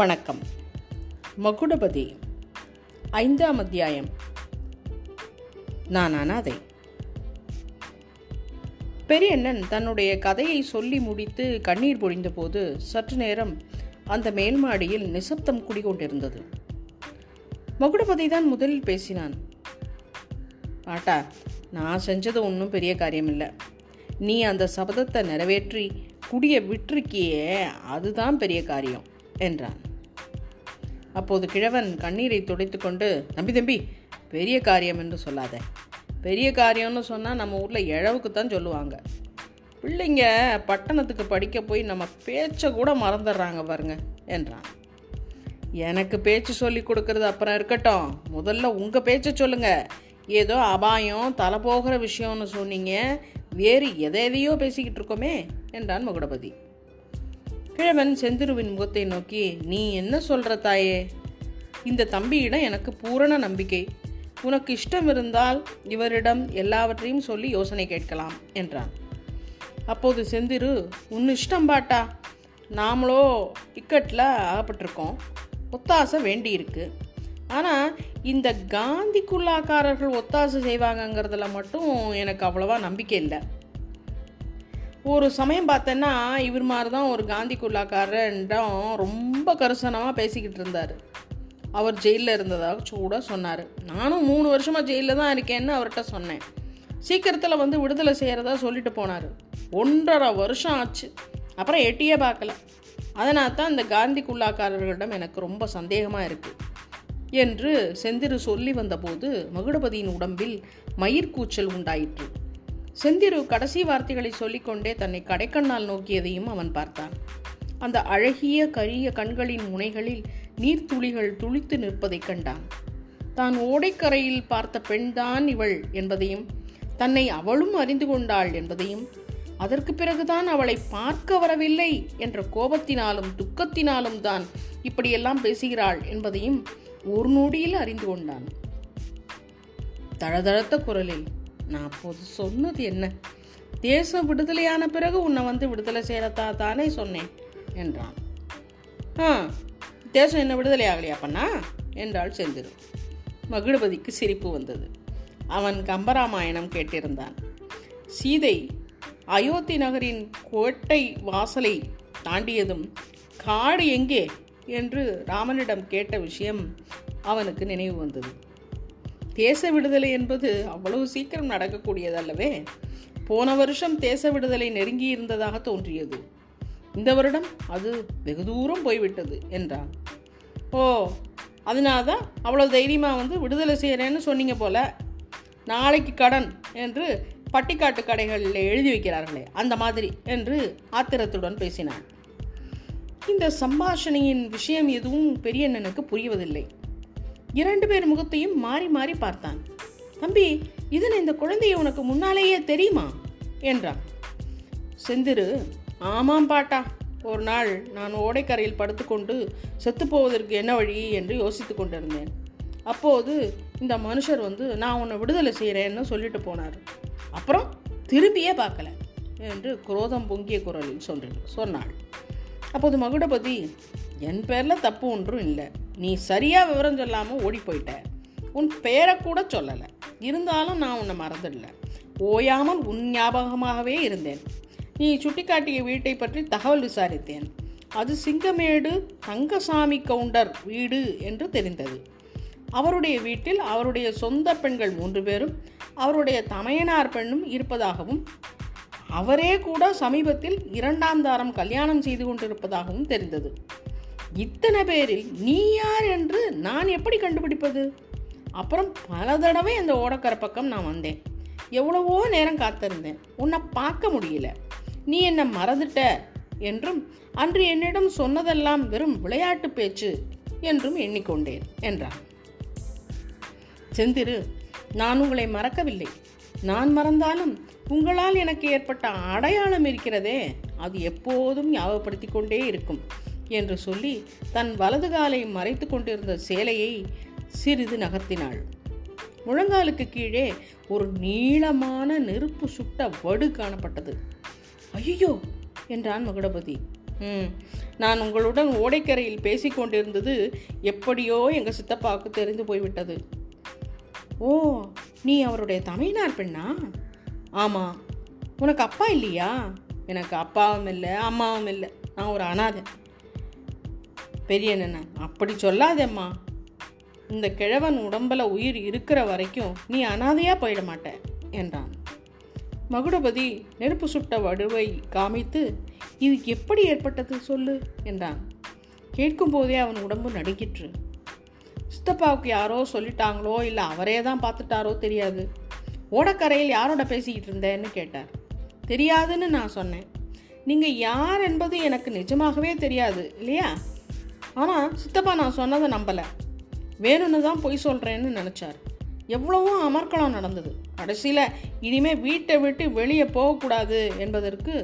வணக்கம். மகுடபதி ஐந்தாம் அத்தியாயம். நான் அனாதை. பெரியண்ணன் தன்னுடைய கதையை சொல்லி முடித்து கண்ணீர் பொழிந்தபோது சற்று நேரம் அந்த மேல்மாடியில் நிசப்தம் குடிகொண்டிருந்தது. மகுடபதி தான் முதலில் பேசினான். பாட்டா நான் செஞ்சது ஒன்றும் பெரிய காரியம் இல்லை நீ அந்த சபதத்தை நிறைவேற்றி குடியை விட்டுருக்கியே அதுதான் பெரிய காரியம் என்றான். அப்போது கிழவன் கண்ணீரை துடைத்துக்கொண்டு தம்பி தம்பி பெரிய காரியம் என்று சொல்லாத. பெரிய காரியம்னு சொன்னால் நம்ம ஊரில் இழவுக்கு தான் சொல்லுவாங்க. பிள்ளைங்க பட்டணத்துக்கு படிக்க போய் நம்ம பேச்சை கூட மறந்துடுறாங்க பாருங்க என்றான். எனக்கு பேச்சு சொல்லி கொடுக்கறது அப்புறம் இருக்கட்டும். முதல்ல உங்கள் பேச்சை சொல்லுங்க. ஏதோ அபாயம் தலை போகிற விஷயம்னு சொன்னீங்க. வேறு எதை எதையோ பேசிக்கிட்டு இருக்கோமே என்றான் மகுடபதி. கிழவன் செந்திருவின் முகத்தை நோக்கி நீ என்ன சொல்ற தாயே? இந்த தம்பியிடம் எனக்கு பூரண நம்பிக்கை. உனக்கு இஷ்டம் இருந்தால் இவரிடம் எல்லாவற்றையும் சொல்லி யோசனை கேட்கலாம் என்றான். அப்போது செந்திரு உன் இஷ்டம் பாட்டா? நாமளோ இக்கட்டில் ஆகப்பட்டிருக்கோம் ஒத்தாசை வேண்டி இருக்கு ஆனால் இந்த காந்திக்குள்ளாக்காரர்கள் ஒத்தாசை செய்வாங்கங்கிறதுல மட்டும் எனக்கு அவ்வளவா நம்பிக்கை இல்லை. ஒரு சமயம் பார்த்தேன்னா இவர் மாதிரி தான் ஒரு காந்தி குல்லாக்காரன்றம் ரொம்ப கரிசனமாக பேசிக்கிட்டு இருந்தார். அவர் ஜெயிலில் இருந்ததாக சூட சொன்னார். நானும் மூணு வருஷமாக ஜெயிலில் தான் இருக்கேன்னு அவர்கிட்ட சொன்னேன். சீக்கிரத்தில் வந்து விடுதலை செய்கிறதா சொல்லிட்டு போனார். ஒன்றரை வருஷம் ஆச்சு. அப்புறம் எட்டியே பார்க்கல. அதனால் தான் இந்த காந்தி குல்லாக்காரர்களிடம் எனக்கு ரொம்ப சந்தேகமாக இருக்குது என்று செந்திரு சொல்லி வந்தபோது மகுடபதியின் உடம்பில் மயிர்கூச்சல் உண்டாயிற்று. செந்திரு கடைசி வார்த்தைகளை சொல்லிக்கொண்டே தன்னை கடைக்கண்ணால் நோக்கியதையும் அவன் பார்த்தான். அந்த அழகிய கரிய கண்களின் முனைகளில் நீர்த்துளிகள் துளித்து நிற்பதைக் கண்டான். தான் ஓடைக்கரையில் பார்த்த பெண்தான் இவள் என்பதையும் தன்னை அவளும் அறிந்து கொண்டாள் என்பதையும் அதற்கு பிறகுதான் அவளை பார்க்க வரவில்லை என்ற கோபத்தினாலும் துக்கத்தினாலும் தான் இப்படியெல்லாம் பேசுகிறாள் என்பதையும் ஒரு நொடியில் அறிந்து கொண்டான். தழதழத்த குரலில் நான் அப்போது சொன்னது என்ன? தேசம் விடுதலையான பிறகு உன்னை வந்து விடுதலை செய்யறதா தானே சொன்னேன் என்றான். ஆ தேசம் என்ன விடுதலை ஆகலையா பண்ணா என்றாள் செந்திரு மகிழ்பதிக்கு சிரிப்பு வந்தது. அவன் கம்பராமாயணம் கேட்டிருந்தான். சீதை அயோத்தி நகரின் கோட்டை வாசலை தாண்டியதும் காடு எங்கே? என்று ராமனிடம் கேட்ட விஷயம் அவனுக்கு நினைவு வந்தது. தேச விடுதலை என்பது அவ்வளவு சீக்கிரம் நடக்கக்கூடியதல்லவே. போன வருஷம் தேச விடுதலை நெருங்கி இருந்ததாக தோன்றியது. இந்த வருடம் அது வெகு தூரம் போய்விட்டது என்றான். ஓ அதனால தான் அவ்வளோ தைரியமாக வந்து விடுதலை செய்கிறேன்னு சொன்னீங்க போல. நாளைக்கு கடன் என்று பட்டிக்காட்டு கடைகளில் எழுதி வைக்கிறார்களே அந்த மாதிரி என்று ஆத்திரத்துடன் பேசினான். இந்த சம்பாஷணையின் விஷயம் எதுவும் பெரியண்ணனுக்கு புரிவதில்லை. இரண்டு பேர் முகத்தையும் மாறி மாறி பார்த்தான். தம்பி இதன் இந்த குழந்தையை உனக்கு முன்னாலேயே தெரியுமா? என்றான். செந்திரு ஆமாம் பாட்டா. ஒரு நாள் நான் ஓடைக்கரையில் படுத்துக்கொண்டு செத்துப்போவதற்கு என்ன வழி? என்று யோசித்து கொண்டிருந்தேன். அப்போது இந்த மனுஷர் வந்து நான் உன்னை விடுதலை செய்கிறேன்னு சொல்லிட்டு போனார். அப்புறம் திரும்பியே பார்க்கல என்று குரோதம் பொங்கிய குரலில் சொன்னேன் சொன்னாள். அப்போது மகுடபதி என் பேரில் தப்பு ஒன்றும் இல்லை. நீ சரியாக விவரம் சொல்லாமல் ஓடி போயிட்ட உன் பெயரை கூட சொல்லலை. இருந்தாலும் நான் உன்னை மறந்துடல. ஓயாமல் உன் ஞாபகமாகவே இருந்தேன். நீ சுட்டிக்காட்டிய வீட்டை பற்றி தகவல் விசாரித்தேன். அது சிங்கமேடு தங்கசாமி கவுண்டர் வீடு என்று தெரிந்தது. அவருடைய வீட்டில் அவருடைய சொந்த பெண்கள் மூன்று பேரும் அவருடைய தமையனார் பெண்ணும் இருப்பதாகவும் அவரே கூட சமீபத்தில் இரண்டாம் தாரம் கல்யாணம் செய்து கொண்டிருப்பதாகவும் தெரிந்தது. இத்தனை பேரில் நீ யார் என்று நான் எப்படி கண்டுபிடிப்பது? அப்புறம் பல தடவை அந்த ஓடக்கரை பக்கம் நான் வந்தேன். எவ்வளவோ நேரம் காத்திருந்தேன். உன்னை பார்க்க முடியல. நீ என்னை மறந்துட்ட என்றும் அன்று என்னிடம் சொன்னதெல்லாம் வெறும் விளையாட்டு பேச்சு என்றும் எண்ணிக்கொண்டேன் என்றான். செந்திரு நான் உங்களை மறக்கவில்லை. நான் மறந்தாலும் உங்களால் எனக்கு ஏற்பட்ட அடையாளம் இருக்கிறதே அது எப்போதும் ஞாபகப்படுத்தி கொண்டே இருக்கும். என்று சொல்லி தன் வலது காலை மறைத்து கொண்டிருந்த சேலையை சிறிது நகர்த்தினாள். முழங்காலுக்கு கீழே ஒரு நீளமான நெருப்பு சுட்ட வடு காணப்பட்டது. ஐயோ என்றான் மகுடபதி. ம் நான் உங்களுடன் ஓடைக்கரையில் பேசிக்கொண்டிருந்தது எப்படியோ எங்கள் சித்தப்பாவுக்கு தெரிந்து போய்விட்டது. ஓ நீ அவருடைய தமிழ்நாடு பெண்ணா? ஆமாம் உனக்கு அப்பா இல்லையா? எனக்கு அப்பாவும் இல்லை அம்மாவும் இல்லை. நான் ஒரு அனாதை. பெரிய என்ன அப்படி சொல்லாதேம்மா. இந்த கிழவன் உடம்பில் உயிர் இருக்கிற வரைக்கும் நீ அனாதையாக போயிட மாட்ட என்றான். மகுடபதி நெருப்பு சுட்ட வடுவை காமித்து இது எப்படி ஏற்பட்டது சொல்லு என்றான். கேட்கும் போதே அவன் உடம்பு நடுங்கிற்று. சித்தப்பாவுக்கு யாரோ சொல்லிட்டாங்களோ இல்லை அவரே தான் பார்த்துட்டாரோ தெரியாது. ஓடக்கரையில் யாரோட பேசிக்கிட்டு இருந்தேன்னு கேட்டார். தெரியாதுன்னு நான் சொன்னேன். நீங்கள் யார் என்பது எனக்கு நிஜமாகவே தெரியாது இல்லையா? ஆனால் சித்தப்பா நான் சொன்னதை நம்பலை. வேணும்னு தான் பொய் சொல்கிறேன்னு நினச்சார். எவ்வளவோ அமர்க்களம் நடந்தது. கடைசியில் இனிமே வீட்டை விட்டு வெளியே போகக்கூடாது என்பதற்கு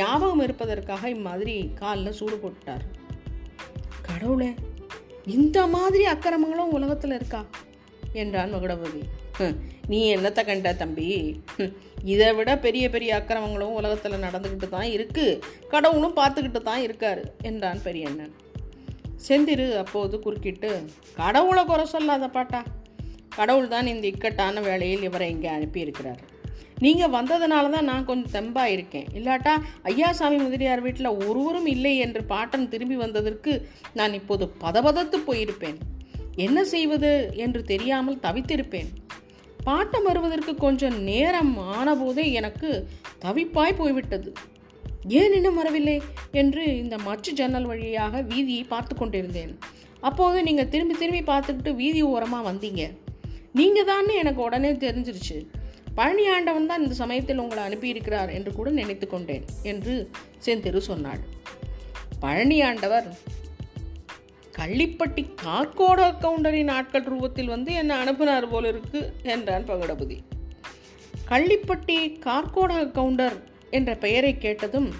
ஞாபகம் இருப்பதற்காக இம்மாதிரி காலில் சூடு போட்டார் கடவுளே இந்த மாதிரி அக்கிரமங்களும் உலகத்தில் இருக்கா? என்றான் மகுடபதி நீ என்னத்தை கண்ட தம்பி? இதை விட பெரிய பெரிய அக்கிரமங்களும் உலகத்தில் நடந்துக்கிட்டு தான் இருக்குது கடவுளும் பார்த்துக்கிட்டு தான் இருக்காரு என்றான் பெரியண்ணன். செந்திரு அப்போது குறுக்கிட்டு கடவுளை குறை சொல்லாத பாட்டா? கடவுள் தான் இந்த இக்கட்டான வேலையில் இவரை இங்கே அனுப்பியிருக்கிறார். நீங்கள் வந்ததுனால தான் நான் கொஞ்சம் தெம்பாக இருக்கேன். இல்லாட்டா ஐயாசாமி முதலியார் வீட்டில் ஒருவரும் இல்லை என்று பாட்டன் திரும்பி வந்ததற்கு நான் இப்போது பதபதத்து போயிருப்பேன். என்ன செய்வது என்று தெரியாமல் தவித்திருப்பேன். பாட்டம் வருவதற்கு கொஞ்சம் நேரம் ஆனபோதே எனக்கு தவிப்பாய் போய்விட்டது. ஏன் இன்னும் வரவில்லை? என்று இந்த மச்சு ஜன்னல் வழியாக வீதியை பார்த்து கொண்டிருந்தேன். அப்போது நீங்கள் திரும்பி திரும்பி பார்த்துக்கிட்டு வீதி ஓரமாக வந்தீங்க. நீங்கள் தானே எனக்கு உடனே தெரிஞ்சிருச்சு. பழனி ஆண்டவன் தான் இந்த சமயத்தில் உங்களை அனுப்பியிருக்கிறார் என்று கூட நினைத்து கொண்டேன் என்று செந்திரு சொன்னாள். பழனி ஆண்டவர் கள்ளிப்பட்டி கார்கோட கவுண்டரின் ஆட்கள் ரூபத்தில் வந்து என்னை அனுப்புனார் போல இருக்கு என்றான் பகடபதி. கள்ளிப்பட்டி கார்கோட கவுண்டர் என்ற பெயரை கேட்டதும்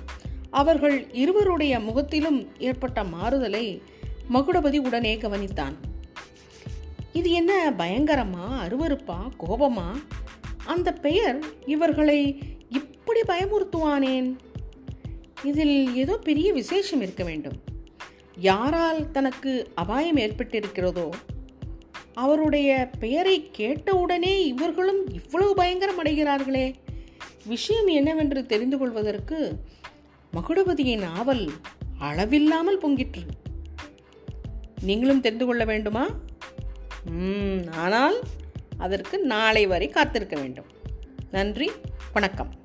அவர்கள் இருவருடைய முகத்திலும் ஏற்பட்ட மாறுதலை மகுடபதி உடனே கவனித்தான். இது என்ன பயங்கரமா அருவருப்பா கோபமா? அந்த பெயர் இவர்களை இப்படி பயமுறுத்துவானேன்? இதில் ஏதோ பெரிய விசேஷம் இருக்க வேண்டும். யாரால் தனக்கு அபாயம் ஏற்பட்டிருக்கிறதோ அவருடைய பெயரை கேட்டவுடனே இவர்களும் இவ்வளவு பயங்கரம் அடைகிறார்களே! விஷயம் என்னவென்று தெரிந்து கொள்வதற்கு மகுடபதியின் ஆவல் அளவில்லாமல் பொங்கிற்று. நீங்களும் தெரிந்து கொள்ள வேண்டுமா? ஆனால் அதற்கு நாளை வரை காத்திருக்க வேண்டும். நன்றி வணக்கம்.